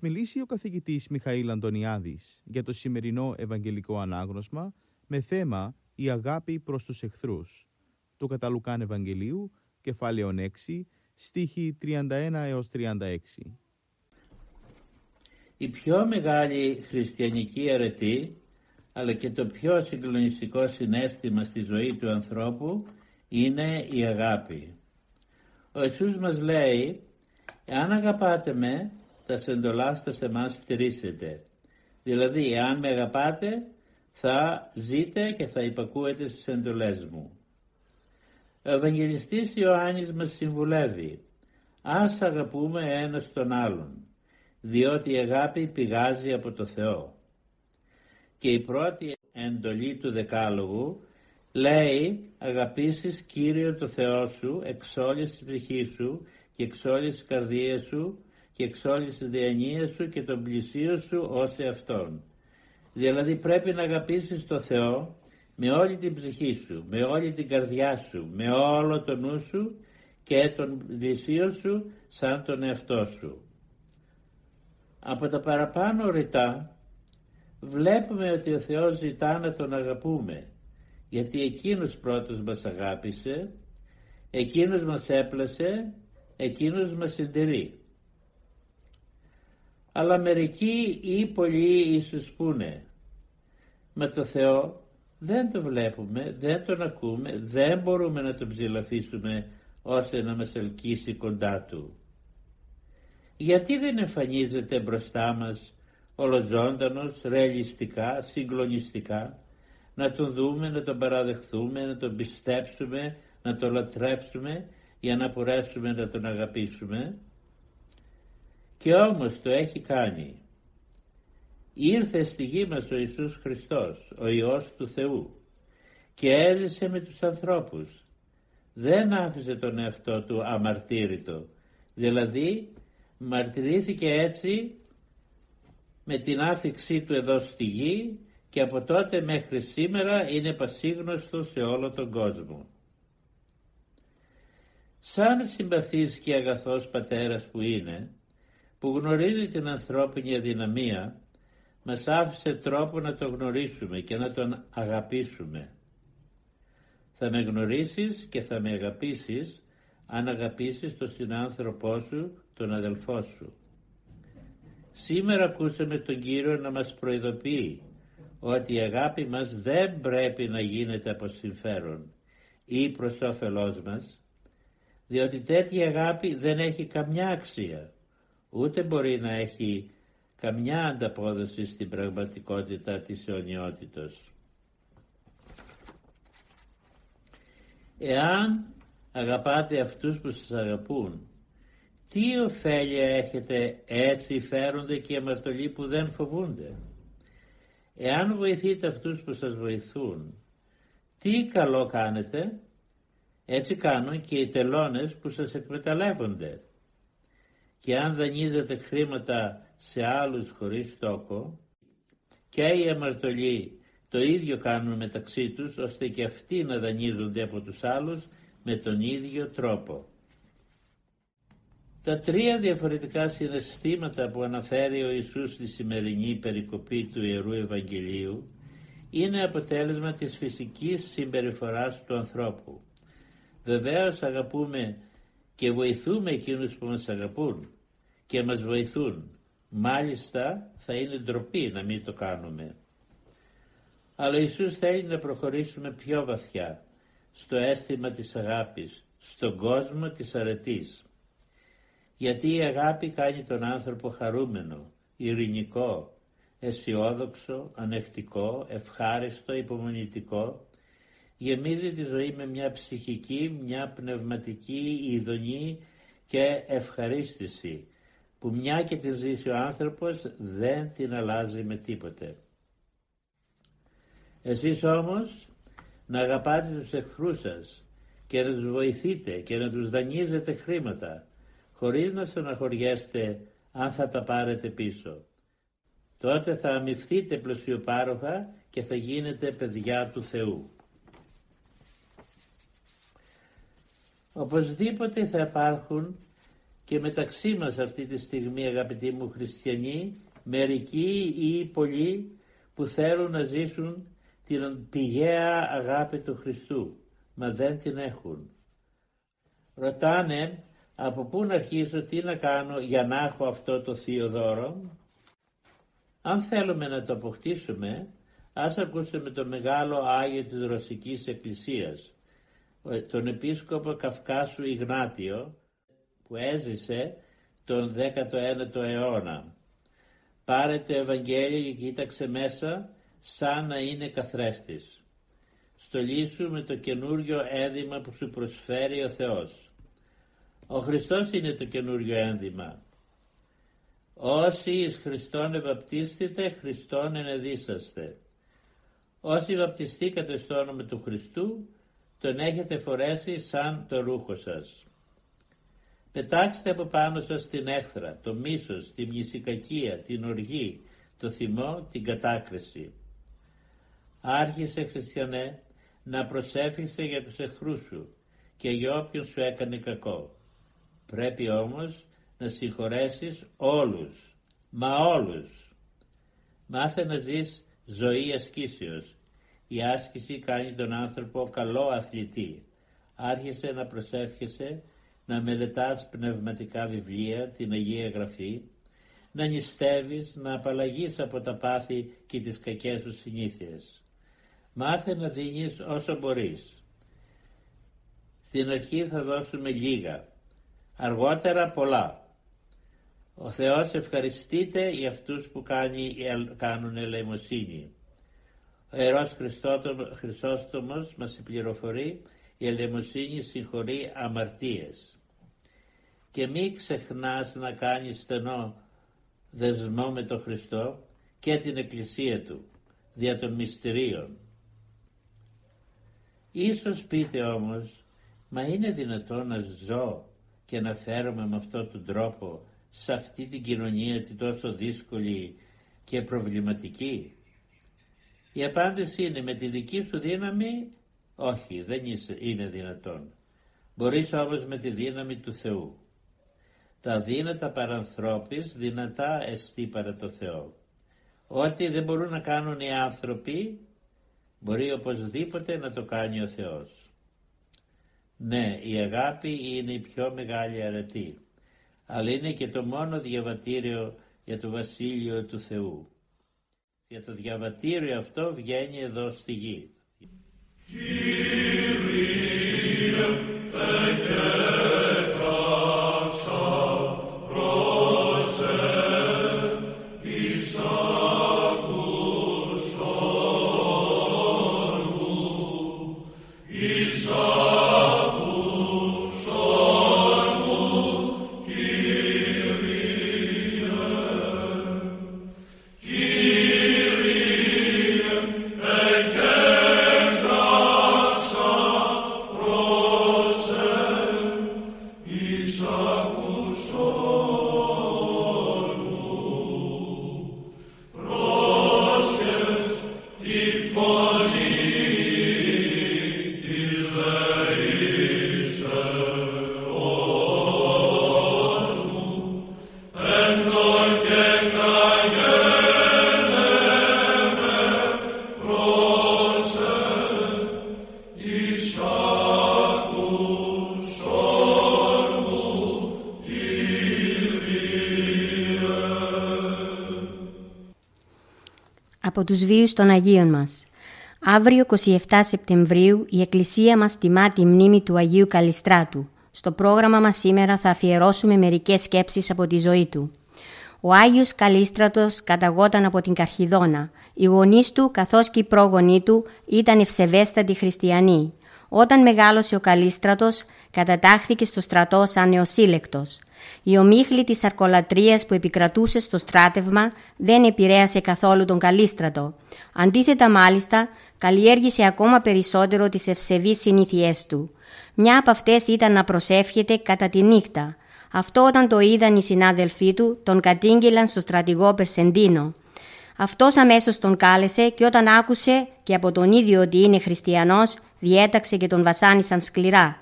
Μας μιλήσει ο καθηγητής Μιχαήλ Αντωνιάδης για το σημερινό Ευαγγελικό Ανάγνωσμα με θέμα «Η αγάπη προς τους εχθρούς» του Καταλουκάν Ευαγγελίου, κεφάλαιο 6, στίχη 31 έως 36. Η πιο μεγάλη χριστιανική αρετή, αλλά και το πιο συγκλονιστικό συνέστημα στη ζωή του ανθρώπου είναι η αγάπη. Ο Ιησούς μας λέει Εάν αγαπάτε με, τα σεντολάστα σε εμάς στηρίσετε. Δηλαδή, εάν με αγαπάτε, θα ζείτε και θα υπακούετε στις εντολές μου. Ο Ευαγγελιστής Ιωάννης μας συμβουλεύει ας αγαπούμε ένας τον άλλον, διότι η αγάπη πηγάζει από το Θεό. Και η πρώτη εντολή του Δεκάλογου λέει αγαπήσεις Κύριο το Θεό σου εξ όλης της ψυχής σου και εξ όλης της καρδίας σου και εξ όλης της διανοίας σου και τον πλησίο σου ως εαυτόν. Δηλαδή πρέπει να αγαπήσεις το Θεό με όλη την ψυχή σου, με όλη την καρδιά σου, με όλο το νου σου και τον πλησίο σου σαν τον εαυτό σου. Από τα παραπάνω ρητά βλέπουμε ότι ο Θεός ζητά να τον αγαπούμε γιατί εκείνος πρώτος μας αγάπησε, εκείνος μας έπλασε εκείνος μας συντηρεί. Αλλά μερικοί ή πολλοί ίσως πούνε με το Θεό δεν το βλέπουμε, δεν τον ακούμε, δεν μπορούμε να τον ψηλαφίσουμε ώστε να μας ελκύσει κοντά Του. Γιατί δεν εμφανίζεται μπροστά μας ολοζώντανος, ρεαλιστικά, συγκλονιστικά, να τον δούμε, να τον παραδεχθούμε, να τον πιστέψουμε, να τον λατρεύσουμε για να μπορέσουμε να τον αγαπήσουμε; Και όμως το έχει κάνει. Ήρθε στη γη μας ο Ιησούς Χριστός, ο Υιός του Θεού και έζησε με τους ανθρώπους. Δεν άφησε τον εαυτό του αμαρτύρητο, δηλαδή μαρτυρήθηκε έτσι με την άφηξή του εδώ στη γη και από τότε μέχρι σήμερα είναι πασίγνωστο σε όλο τον κόσμο. Σαν συμπαθής και αγαθός πατέρας που είναι, που γνωρίζει την ανθρώπινη αδυναμία, μας άφησε τρόπο να τον γνωρίσουμε και να τον αγαπήσουμε. Θα με γνωρίσεις και θα με αγαπήσεις αν αγαπήσεις τον συνάνθρωπό σου, τον αδελφό σου. Σήμερα ακούσαμε τον Κύριο να μας προειδοποιεί ότι η αγάπη μας δεν πρέπει να γίνεται από συμφέρον ή προς όφελός μας, διότι τέτοια αγάπη δεν έχει καμιά αξία, ούτε μπορεί να έχει καμιά ανταπόδοση στην πραγματικότητα της αιωνιότητος. Εάν αγαπάτε αυτούς που σας αγαπούν, τι ωφέλεια έχετε έτσι φέρονται και αμαρτωλοί που δεν φοβούνται; Εάν βοηθείτε αυτούς που σας βοηθούν, τι καλό κάνετε, έτσι κάνουν και οι τελώνες που σας εκμεταλλεύονται. Και αν δανείζετε χρήματα σε άλλους χωρίς τόκο, και οι αμαρτωλοί το ίδιο κάνουν μεταξύ τους, ώστε και αυτοί να δανείζονται από τους άλλους με τον ίδιο τρόπο. Τα τρία διαφορετικά συναισθήματα που αναφέρει ο Ιησούς στη σημερινή περικοπή του Ιερού Ευαγγελίου είναι αποτέλεσμα της φυσικής συμπεριφοράς του ανθρώπου. Βεβαίως αγαπούμε και βοηθούμε εκείνους που μας αγαπούν και μας βοηθούν. Μάλιστα θα είναι ντροπή να μην το κάνουμε. Αλλά ο Ιησούς θέλει να προχωρήσουμε πιο βαθιά στο αίσθημα της αγάπης, στον κόσμο της αρετής. Γιατί η αγάπη κάνει τον άνθρωπο χαρούμενο, ειρηνικό, αισιόδοξο, ανεκτικό, ευχάριστο, υπομονητικό, γεμίζει τη ζωή με μια ψυχική, μια πνευματική ειδονή και ευχαρίστηση, που μια και τη ζήσει ο άνθρωπος δεν την αλλάζει με τίποτε. Εσείς όμως να αγαπάτε τους εχθρούς σας και να τους βοηθείτε και να τους δανείζετε χρήματα, χωρίς να στεναχωριέστε αν θα τα πάρετε πίσω. Τότε θα αμυφθείτε πλουσιοπάροχα και θα γίνετε παιδιά του Θεού. Οπωσδήποτε θα υπάρχουν και μεταξύ μας αυτή τη στιγμή αγαπητοί μου χριστιανοί μερικοί ή πολλοί που θέλουν να ζήσουν την πηγαία αγάπη του Χριστού μα δεν την έχουν. Ρωτάνε από πού να αρχίσω, τι να κάνω για να έχω αυτό το θείο δώρο. Αν θέλουμε να το αποκτήσουμε, ας ακούσουμε το μεγάλο Άγιο της Ρωσικής Εκκλησίας, τον Επίσκοπο Καυκάσου Ιγνάτιο, που έζησε τον 19ο αιώνα. Πάρε το Ευαγγέλιο και κοίταξε μέσα σαν να είναι καθρέφτης. Στολίσου με το καινούριο ένδυμα που σου προσφέρει ο Θεός. Ο Χριστός είναι το καινούριο ένδυμα. Όσοι εις Χριστόν ευαπτίστητε, Χριστόν ενεδίσαστε. Όσοι βαπτιστήκατε στο όνομα του Χριστού, τον έχετε φορέσει σαν το ρούχο σας. Πετάξτε από πάνω σας την έχθρα, το μίσος, τη μνησικακία, την οργή, το θυμό, την κατάκριση. Άρχισε χριστιανέ να προσέφησε για τους εχθρούς σου και για όποιον σου έκανε κακό. Πρέπει όμως να συγχωρέσεις όλους, μα όλους. Μάθε να ζεις ζωή ασκήσεως. Η άσκηση κάνει τον άνθρωπο καλό αθλητή. Άρχισε να προσεύχεσαι, να μελετάς πνευματικά βιβλία, την Αγία Γραφή, να νηστεύεις, να απαλλαγείς από τα πάθη και τις κακές σου συνήθειες. Μάθε να δίνεις όσο μπορείς. Στην αρχή θα δώσουμε λίγα, αργότερα πολλά. Ο Θεός ευχαριστείται για αυτούς που κάνει, κάνουν ελεημοσύνη. Ο Ιερός Χρυσόστομος μας πληροφορεί η ελεημοσύνη συγχωρεί αμαρτίες. Και μη ξεχνάς να κάνεις στενό δεσμό με τον Χριστό και την Εκκλησία Του δια των μυστηρίων. Ίσως πείτε όμως, μα είναι δυνατόν να ζω και να φέρομαι με αυτόν τον τρόπο σε αυτή την κοινωνία τη τόσο δύσκολη και προβληματική. Η απάντηση είναι με τη δική σου δύναμη, όχι δεν είναι δυνατόν. Μπορείς όμως με τη δύναμη του Θεού. Τα δύνατα παρανθρώπης δυνατά εστί παρά το Θεό. Ό,τι δεν μπορούν να κάνουν οι άνθρωποι, μπορεί οπωσδήποτε να το κάνει ο Θεός. Ναι, η αγάπη είναι η πιο μεγάλη αρετή, αλλά είναι και το μόνο διαβατήριο για το Βασίλειο του Θεού. Για το διαβατήριο αυτό βγαίνει εδώ στη γη. Τους βίους των Αγίων μας. Αύριο 27 Σεπτεμβρίου η Εκκλησία μας τιμά τη μνήμη του Αγίου Καλιστράτου. Στο πρόγραμμα μας σήμερα θα αφιερώσουμε μερικές σκέψεις από τη ζωή του. Ο Άγιος Καλίστρατος καταγόταν από την Καρχιδόνα. Οι γονείς του καθώς και οι πρόγονοί του ήταν ευσεβέστατοι χριστιανοί. Όταν μεγάλωσε ο Καλίστρατος, κατατάχθηκε στο στρατό σαν νεοσύλλεκτος. Η ομίχλη της αρκολατρίας που επικρατούσε στο στράτευμα δεν επηρέασε καθόλου τον Καλίστρατο. Αντίθετα μάλιστα, καλλιέργησε ακόμα περισσότερο τις ευσεβείς συνήθειές του. Μια από αυτές ήταν να προσεύχεται κατά τη νύχτα. Αυτό όταν το είδαν οι συνάδελφοί του, τον κατήγγειλαν στο στρατηγό Περσεντίνο. Αυτός αμέσως τον κάλεσε και όταν άκουσε και από τον ίδιο ότι είναι χριστιανός, διέταξε και τον βασάνισαν σκληρά.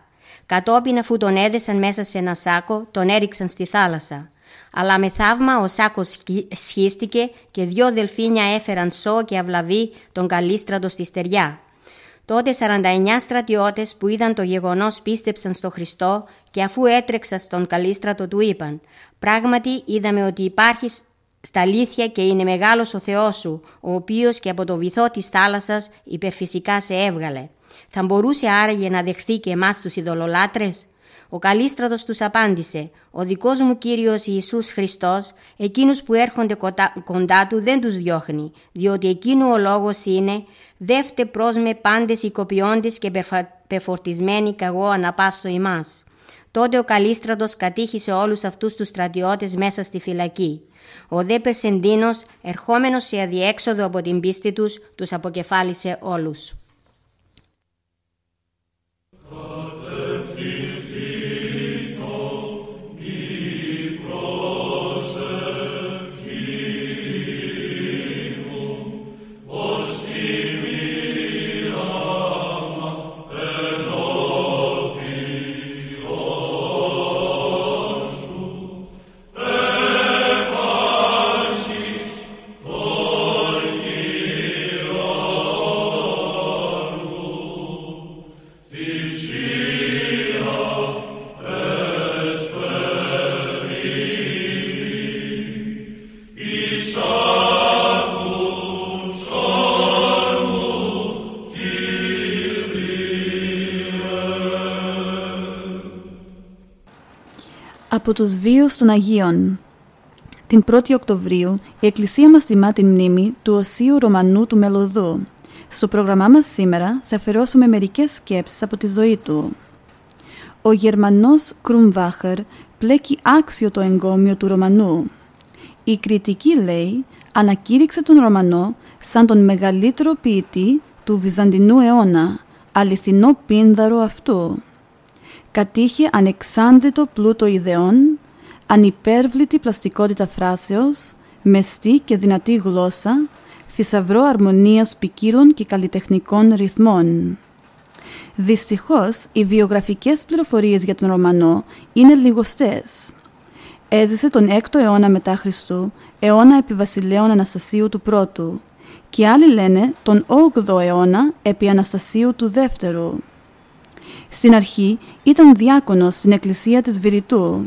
Κατόπιν αφού τον έδεσαν μέσα σε ένα σάκο, τον έριξαν στη θάλασσα. Αλλά με θαύμα ο σάκος σχίστηκε και δυο δελφίνια έφεραν σώ και αυλαβή τον καλίστρατο στη στεριά. Τότε 49 στρατιώτες που είδαν το γεγονός πίστεψαν στο Χριστό και αφού έτρεξαν στον καλίστρατο του είπαν «Πράγματι είδαμε ότι υπάρχει στα αλήθεια και είναι μεγάλος ο Θεός σου, ο οποίος και από το βυθό της θάλασσας υπερφυσικά σε έβγαλε. Θα μπορούσε άραγε να δεχθεί και εμάς τους ειδωλολάτρες» Ο Καλίστρατος τους απάντησε «Ο δικός μου Κύριος Ιησούς Χριστός, εκείνους που έρχονται κοντά του δεν τους διώχνει, διότι εκείνου ο λόγος είναι «Δεύτε προς με πάντες οικοποιώντες και πεφορτισμένοι καγώ αναπαύσω ημάς». Τότε ο Καλίστρατος κατήχησε όλους αυτούς τους στρατιώτες μέσα στη φυλακή. Ο δε Περσεντίνος, ερχόμενος σε αδιέξοδο από την πίστη τους, τους αποκεφάλισε όλους. Από τους βίους των Αγίων. Την 1η Οκτωβρίου η Εκκλησία μας τιμά την μνήμη του Οσίου Ρωμανού του Μελωδού. Στο πρόγραμμά μας σήμερα θα αφαιρώσουμε μερικές σκέψεις από τη ζωή του. Ο Γερμανός Κρουμβάχερ πλέκει άξιο το εγκόμιο του Ρωμανού. Η κριτική λέει ανακήρυξε τον Ρωμανό σαν τον μεγαλύτερο ποιητή του Βυζαντινού αιώνα, αληθινό πίνδαρο αυτού κατήχε ανεξάντλητο πλούτο ιδεών, ανυπέρβλητη πλαστικότητα φράσεως, μεστή και δυνατή γλώσσα, θησαυρό αρμονίας ποικίλων και καλλιτεχνικών ρυθμών. Δυστυχώς, οι βιογραφικές πληροφορίες για τον Ρωμανό είναι λιγοστές. Έζησε τον 6ο αιώνα μετά Χριστού, αιώνα επί βασιλέων Αναστασίου του πρώτου, και άλλοι λένε τον 8ο αιώνα επί Αναστασίου του δεύτερου. Στην αρχή ήταν διάκονος στην εκκλησία της Βηρητού.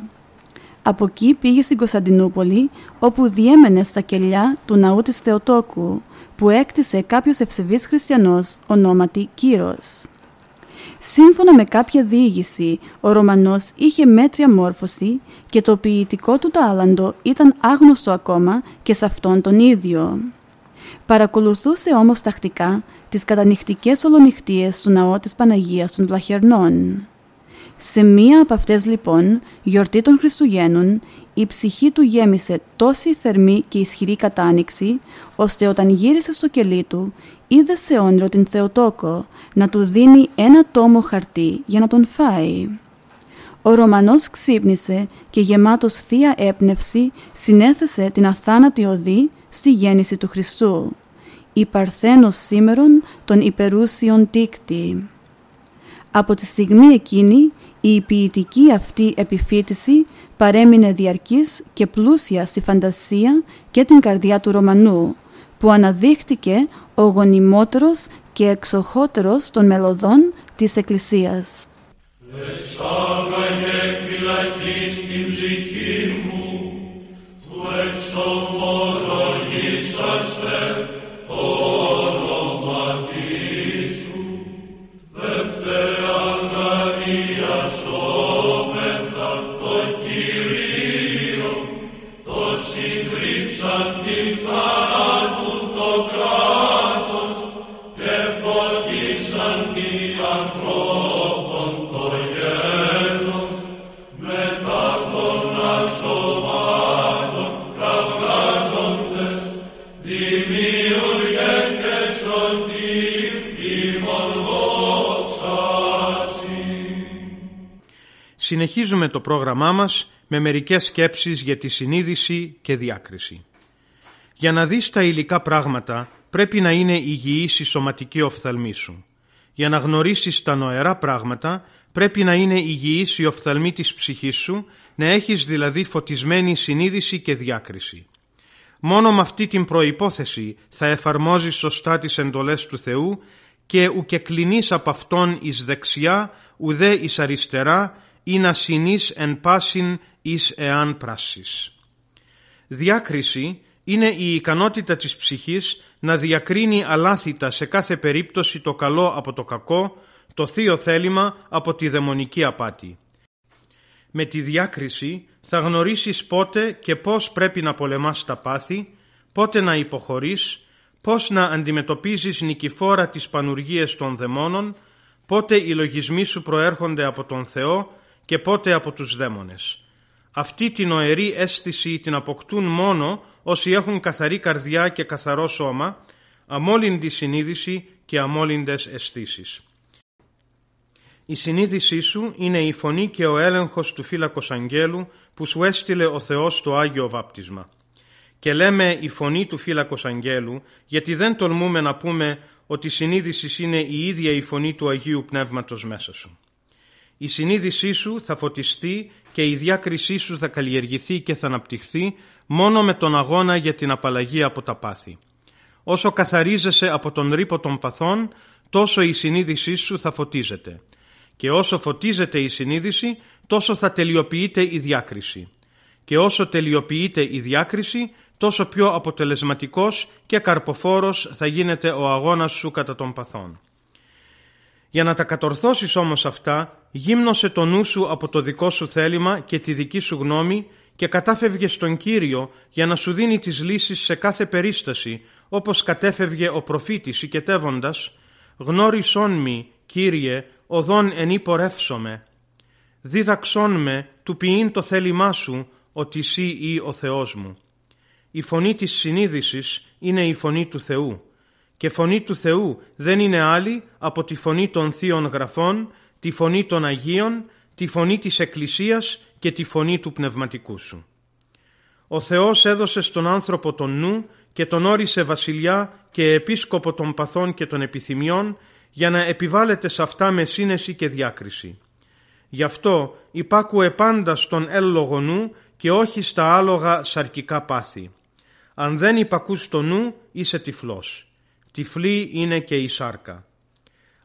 Από εκεί πήγε στην Κωνσταντινούπολη, όπου διέμενε στα κελιά του ναού της Θεοτόκου, που έκτισε κάποιος ευσεβής χριστιανός ονόματι Κύρος. Σύμφωνα με κάποια διήγηση, ο Ρωμανός είχε μέτρια μόρφωση και το ποιητικό του τάλαντο ήταν άγνωστο ακόμα και σε αυτόν τον ίδιο. Παρακολουθούσε όμως τακτικά τις κατανυχτικές ολονυχτίες στο ναό της Παναγίας των Βλαχερνών. Σε μία από αυτές λοιπόν, γιορτή των Χριστουγέννων, η ψυχή του γέμισε τόση θερμή και ισχυρή κατάνοιξη, ώστε όταν γύρισε στο κελί του, είδε σε όνειρο την Θεοτόκο να του δίνει ένα τόμο χαρτί για να τον φάει. Ο Ρωμανός ξύπνησε και γεμάτος θεία έπνευση συνέθεσε την αθάνατη οδή στη γέννηση του Χριστού. Η Παρθένος σήμερον των υπερούσιων τίκτη. Από τη στιγμή εκείνη η ποιητική αυτή επιφύτηση παρέμεινε διαρκής και πλούσια στη φαντασία και την καρδιά του Ρωμανού, που αναδείχτηκε ο γονιμότερος και εξοχότερος των μελωδών της Εκκλησίας. Εξάγαγε Συνεχίζουμε το πρόγραμμά μας με μερικές σκέψεις για τη συνείδηση και διάκριση. Για να δεις τα υλικά πράγματα πρέπει να είναι υγιής η σωματική οφθαλμή σου. Για να γνωρίσεις τα νοερά πράγματα πρέπει να είναι υγιής η οφθαλμή της ψυχής σου, να έχεις δηλαδή φωτισμένη συνείδηση και διάκριση. Μόνο με αυτή την προϋπόθεση θα εφαρμόζεις σωστά τις εντολές του Θεού και ουκε κλεινείς από Αυτόν εις δεξιά, ουδέ εις αριστερά, ή να συνείς εν πάσιν εις εάν πράσις. Διάκριση είναι η ικανότητα της ψυχής να διακρίνει αλάθητα σε κάθε περίπτωση το καλό από το κακό, το θείο θέλημα από τη δαιμονική απάτη. Με τη διάκριση θα γνωρίσεις πότε και πώς πρέπει να πολεμάς τα πάθη, πότε να υποχωρείς, πώς να αντιμετωπίζεις νικηφόρα τις πανουργίες των δαιμόνων, πότε οι λογισμοί σου προέρχονται από τον Θεό και πότε από τους δαίμονες. Αυτή την οερή αίσθηση την αποκτούν μόνο όσοι έχουν καθαρή καρδιά και καθαρό σώμα, αμόλυντη συνείδηση και αμόλυντες αισθήσεις. Η συνείδησή σου είναι η φωνή και ο έλεγχος του φύλακος αγγέλου που σου έστειλε ο Θεός στο Άγιο Βάπτισμα. Και λέμε η φωνή του φύλακος αγγέλου γιατί δεν τολμούμε να πούμε ότι η συνείδησης είναι η ίδια η φωνή του Αγίου Πνεύματος μέσα σου. Η συνείδησή σου θα φωτιστεί και η διάκρισή σου θα καλλιεργηθεί και θα αναπτυχθεί μόνο με τον αγώνα για την απαλλαγή από τα πάθη. Όσο καθαρίζεσαι από τον ρήπο των παθών, τόσο η συνείδησή σου θα φωτίζεται. Και όσο φωτίζεται η συνείδηση, τόσο θα τελειοποιείται η διάκριση. Και όσο τελειοποιείται η διάκριση, τόσο πιο αποτελεσματικός και καρποφόρος θα γίνεται ο αγώνας σου κατά των παθών. Για να τα κατορθώσεις όμως αυτά, γύμνωσε το νου σου από το δικό σου θέλημα και τη δική σου γνώμη και κατάφευγε στον Κύριο για να σου δίνει τις λύσεις σε κάθε περίσταση, όπως κατέφευγε ο προφήτης οικετεύοντας «Γνώρισόν μη, Κύριε, οδόν εν πορεύσομαι. Δίδαξόν με του ποιήν το θέλημά σου, ότι εσύ ή ο Θεός μου». Η φωνή της συνείδησης είναι η φωνή του Θεού και φωνή του Θεού δεν είναι άλλη από τη φωνή των Θείων Γραφών, τη φωνή των Αγίων, τη φωνή της Εκκλησίας και τη φωνή του Πνευματικού Σου. Ο Θεός έδωσε στον άνθρωπο τον νου και τον όρισε βασιλιά και επίσκοπο των παθών και των επιθυμιών για να επιβάλλεται σε αυτά με σύνεση και διάκριση. Γι' αυτό υπάκουε πάντα στον έλογο νου και όχι στα άλογα σαρκικά πάθη. Αν δεν υπακούς το νου είσαι τυφλός τυφλή είναι και η σάρκα.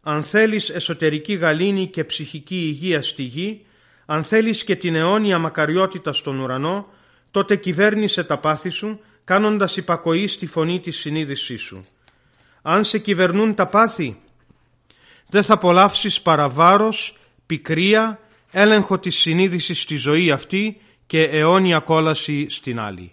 Αν θέλεις εσωτερική γαλήνη και ψυχική υγεία στη γη, αν θέλεις και την αιώνια μακαριότητα στον ουρανό, τότε κυβέρνησε τα πάθη σου, κάνοντας υπακοή στη φωνή της συνείδησής σου. Αν σε κυβερνούν τα πάθη, δεν θα απολαύσεις παραβάρος, πικρία, έλεγχο της συνείδησης στη ζωή αυτή και αιώνια κόλαση στην άλλη.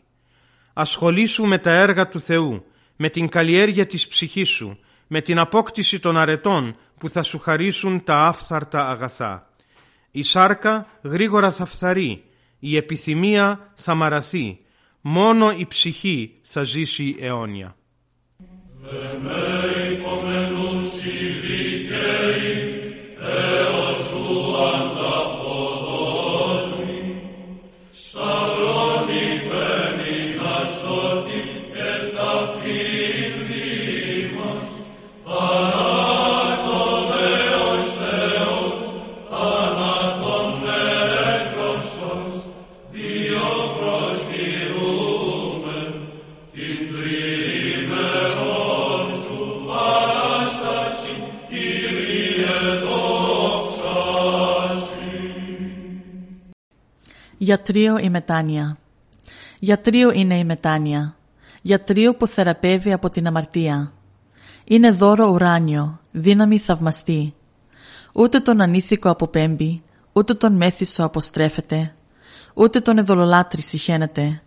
Ασχολήσου με τα έργα του Θεού, με την καλλιέργεια της ψυχής σου, με την απόκτηση των αρετών που θα σου χαρίσουν τα άφθαρτα αγαθά. Η σάρκα γρήγορα θα φθαρεί, η επιθυμία θα μαραθεί, μόνο η ψυχή θα ζήσει αιώνια. Γιατρίο η μετάνοια. Γιατρίο είναι η μετάνοια. Γιατρίο που θεραπεύει από την αμαρτία. Είναι δώρο ουράνιο, δύναμη θαυμαστή. Ούτε τον ανήθικο αποπέμπει, ούτε τον μέθησο αποστρέφεται, ούτε τον εδωλολάτρη συχαίνεται,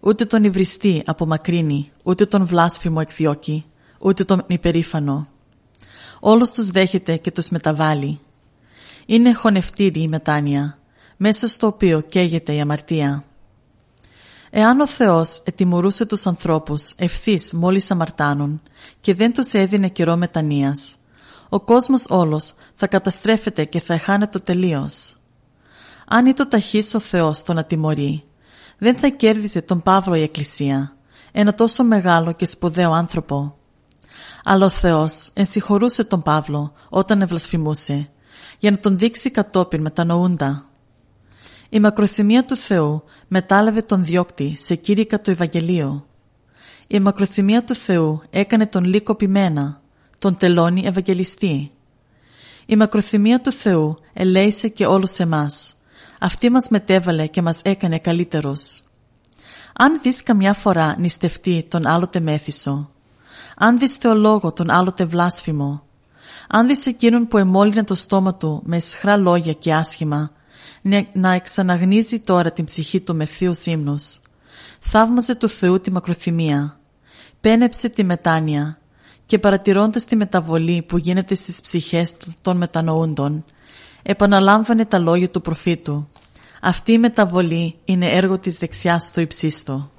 ούτε τον υβριστή απομακρύνει, ούτε τον βλάσφημο εκδιώκει, ούτε τον υπερήφανο. Όλους τους δέχεται και τους μεταβάλλει. Είναι χωνευτήρη η μετάνοια, μέσα στο οποίο καίγεται η αμαρτία. Εάν ο Θεός ετιμωρούσε τους ανθρώπους ευθύς μόλις αμαρτάνουν και δεν τους έδινε καιρό μετανοίας, ο κόσμος όλος θα καταστρέφεται και θα εχάνεται τελείως. Αν ήταν ταχύς ο Θεός τον ατιμωρεί, δεν θα κέρδιζε τον Παύλο η Εκκλησία, ένα τόσο μεγάλο και σπουδαίο άνθρωπο. Αλλά ο Θεός ενσυχωρούσε τον Παύλο όταν ευλασφημούσε, για να τον δείξει κατόπιν μετανοούντα. Η μακροθυμία του Θεού μετάλαβε τον διώκτη σε κήρυκα του Ευαγγελίου. Η μακροθυμία του Θεού έκανε τον λύκο πειμένα, τον τελώνει Ευαγγελιστή. Η μακροθυμία του Θεού ελέησε και όλους εμάς. Αυτή μας μετέβαλε και μας έκανε καλύτερους. Αν δεις καμιά φορά νηστευτεί τον άλλοτε μέθησο, αν δεις θεολόγο τον άλλοτε βλάσφημο, αν δεις εκείνον που εμόλυνε το στόμα του με σχρά λόγια και άσχημα, να εξαναγνίζει τώρα την ψυχή του με θείους ύμνους, θαύμαζε του Θεού τη μακροθυμία, πένεψε τη μετάνοια και παρατηρώντας τη μεταβολή που γίνεται στις ψυχές των μετανοούντων, επαναλάμβανε τα λόγια του προφήτου. Αυτή η μεταβολή είναι έργο της δεξιάς του υψίστου.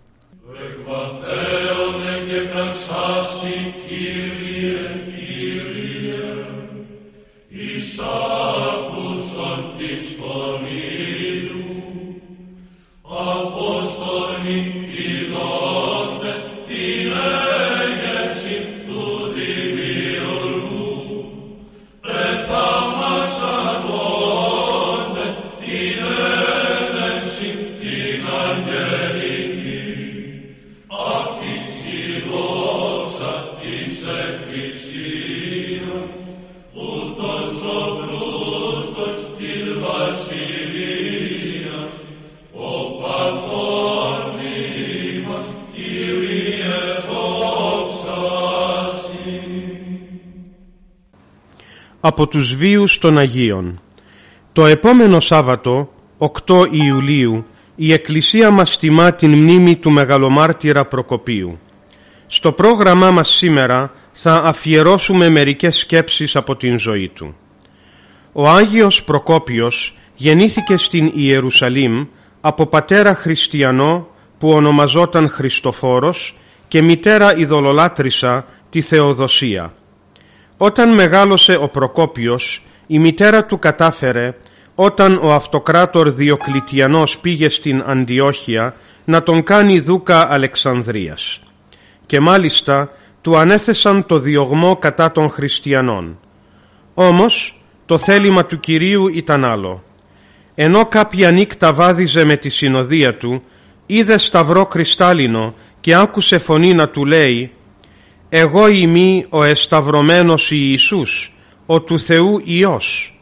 Από τους βίους των Αγίων. Το επόμενο Σάββατο, 8 Ιουλίου, η Εκκλησία μας τιμά την μνήμη του Μεγαλομάρτυρα Προκοπίου. Στο πρόγραμμά μας σήμερα θα αφιερώσουμε μερικές σκέψεις από την ζωή του. Ο Άγιος Προκόπιος γεννήθηκε στην Ιερουσαλήμ από πατέρα χριστιανό που ονομαζόταν Χριστοφόρος και μητέρα ειδωλολάτρησα τη Θεοδοσία. Όταν μεγάλωσε ο Προκόπιος, η μητέρα του κατάφερε, όταν ο αυτοκράτορ Διοκλητιανός πήγε στην Αντιόχεια, να τον κάνει δούκα Αλεξανδρίας. Και μάλιστα του ανέθεσαν το διωγμό κατά των χριστιανών. Όμως το θέλημα του Κυρίου ήταν άλλο. Ενώ κάποια νύχτα βάδιζε με τη συνοδεία του, είδε σταυρό κρυστάλλινο και άκουσε φωνή να του λέει «Εγώ είμαι ο εσταυρωμένος Ιησούς, ο του Θεού Υιός».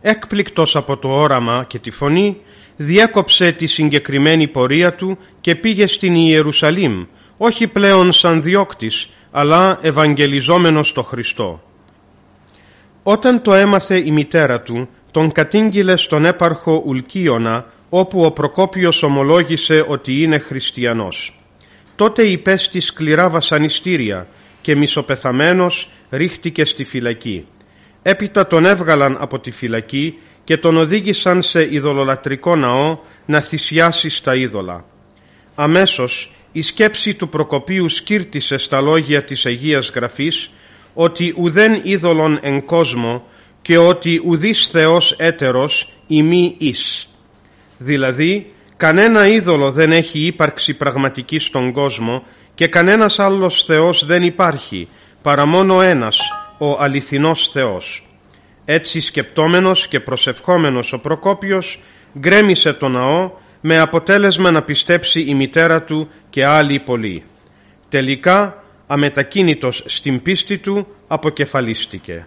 Έκπληκτος από το όραμα και τη φωνή, διέκοψε τη συγκεκριμένη πορεία του και πήγε στην Ιερουσαλήμ, όχι πλέον σαν διώκτης, αλλά ευαγγελιζόμενος το Χριστό. Όταν το έμαθε η μητέρα του, τον κατήγγειλε στον έπαρχο Ουλκίωνα, όπου ο Προκόπιος ομολόγησε ότι είναι χριστιανός. Τότε υπέστη σκληρά βασανιστήρια και μισοπεθαμένος ρίχτηκε στη φυλακή. Έπειτα τον έβγαλαν από τη φυλακή και τον οδήγησαν σε ειδωλολατρικό ναό να θυσιάσει στα είδωλα. Αμέσως η σκέψη του Προκοπίου σκύρτησε στα λόγια της Αγίας Γραφής ότι ουδέν είδωλον εν κόσμο και ότι ουδής Θεός έτερος ημί εις. Δηλαδή Κανένα είδωλο δεν έχει ύπαρξη πραγματική στον κόσμο και κανένας άλλος Θεός δεν υπάρχει, παρά μόνο ένας, ο αληθινός Θεός. Έτσι σκεπτόμενος και προσευχόμενος ο Προκόπιος γκρέμισε το ναό με αποτέλεσμα να πιστέψει η μητέρα του και άλλοι πολλοί. Τελικά, αμετακίνητος στην πίστη του, αποκεφαλίστηκε.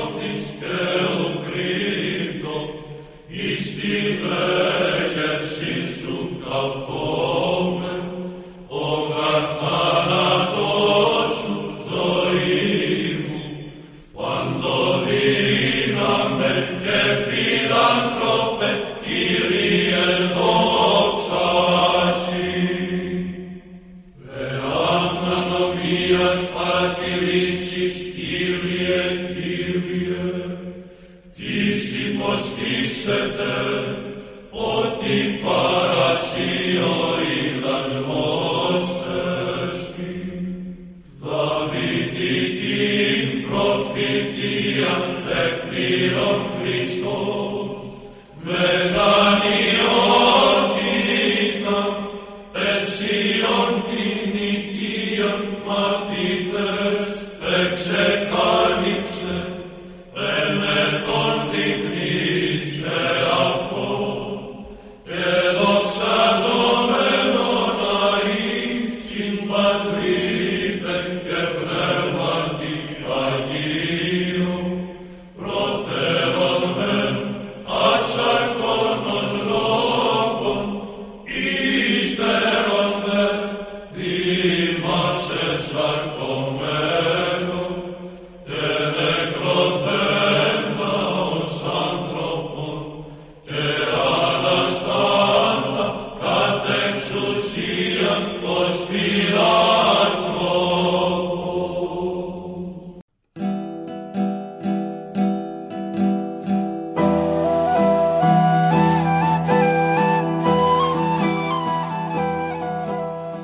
Amen.